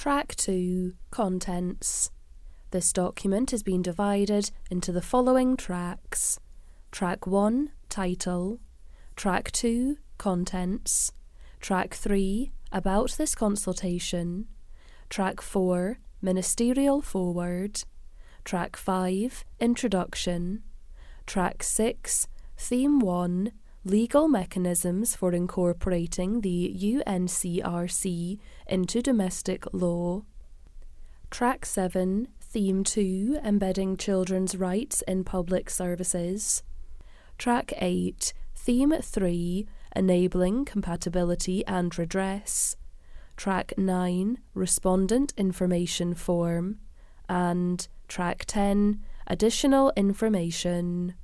Track 2 Contents. This document has been divided into the following tracks. Track 1 Title, Track 2 Contents, Track 3 About this consultation, Track 4 Ministerial Foreword, Track 5 Introduction, Track 6 Theme 1 Legal Mechanisms for Incorporating the UNCRC into Domestic Law. Track 7 Theme 2 Embedding Children's Rights in Public Services. Track 8 Theme 3 Enabling Compatibility and Redress. Track 9 Respondent Information Form. And Track 10 Additional Information.